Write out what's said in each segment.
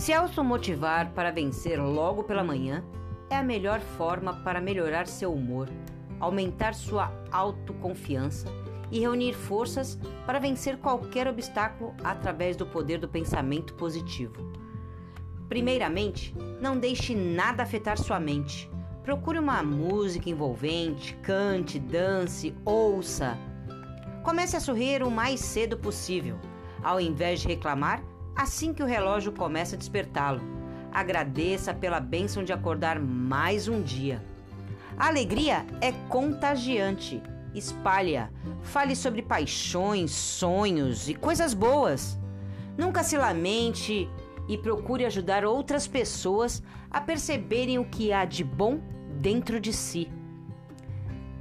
Se automotivar para vencer logo pela manhã é a melhor forma para melhorar seu humor, aumentar sua autoconfiança e reunir forças para vencer qualquer obstáculo através do poder do pensamento positivo. Primeiramente, não deixe nada afetar sua mente. Procure uma música envolvente, cante, dance, ouça. Comece a sorrir o mais cedo possível, ao invés de reclamar assim que o relógio começa a despertá-lo. Agradeça pela bênção de acordar mais um dia. A alegria é contagiante espalha, fale sobre paixões, sonhos e coisas boas. Nunca se lamente e procure ajudar outras pessoas a perceberem o que há de bom dentro de si.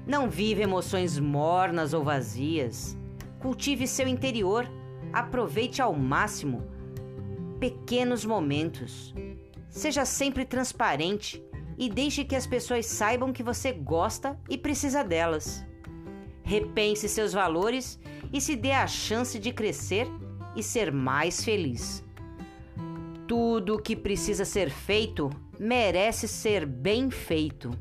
Não vive emoções mornas ou vazias. Cultive seu interior. Aproveite ao máximo pequenos momentos. Seja sempre transparente e deixe que as pessoas saibam que você gosta e precisa delas. Repense seus valores e se dê a chance de crescer e ser mais feliz. Tudo o que precisa ser feito merece ser bem feito.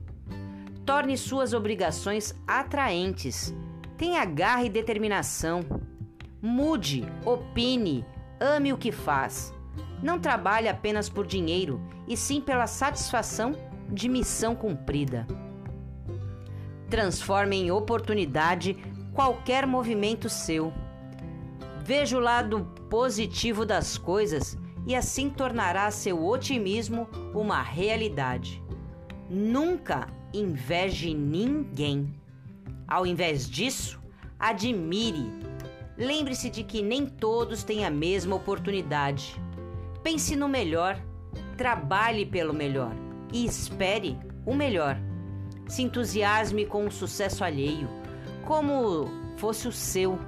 Torne suas obrigações atraentes. Tenha garra e determinação. Mude, opine, ame o que faz. Não trabalhe apenas por dinheiro, e sim pela satisfação de missão cumprida. Transforme em oportunidade qualquer movimento seu. Veja o lado positivo das coisas e assim tornará seu otimismo uma realidade. Nunca inveje ninguém. Ao invés disso, admire. Lembre-se de que nem todos têm a mesma oportunidade. Pense no melhor, trabalhe pelo melhor e espere o melhor se entusiasme com o sucesso alheio, como fosse o seu.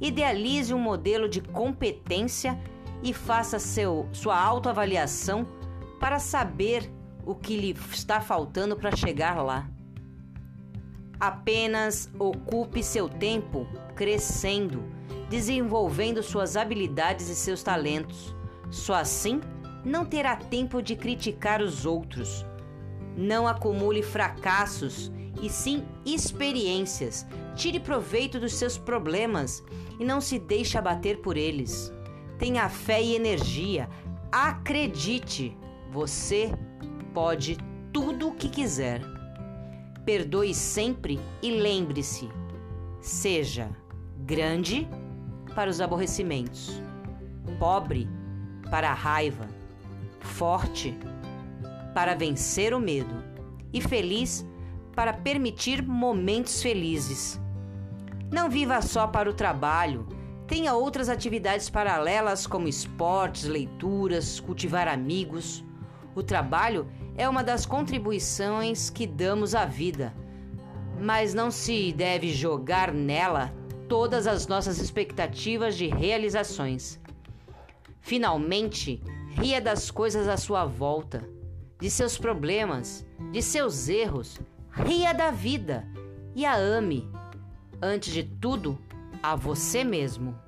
Idealize um modelo de competência e faça seu, sua autoavaliação para saber o que lhe está faltando para chegar lá. Apenas ocupe seu tempo crescendo, desenvolvendo suas habilidades e seus talentos. Só assim não terá tempo de criticar os outros não acumule fracassos e sim experiências. Tire proveito dos seus problemas e não se deixe abater por eles. Tenha fé e energia. Acredite, você pode tudo o que quiser. Perdoe sempre e lembre-se: seja grande para os aborrecimentos, pobre para a raiva, forte para vencer o medo e feliz para permitir momentos felizes. Não viva só para o trabalho, tenha outras atividades paralelas como esportes, leituras, cultivar amigos. O trabalho é uma das contribuições que damos à vida, mas não se deve jogar nela todas as nossas expectativas de realizações. Finalmente, ria das coisas à sua volta de seus problemas, de seus erros. Ria da vida e a ame. Antes de tudo, a você mesmo.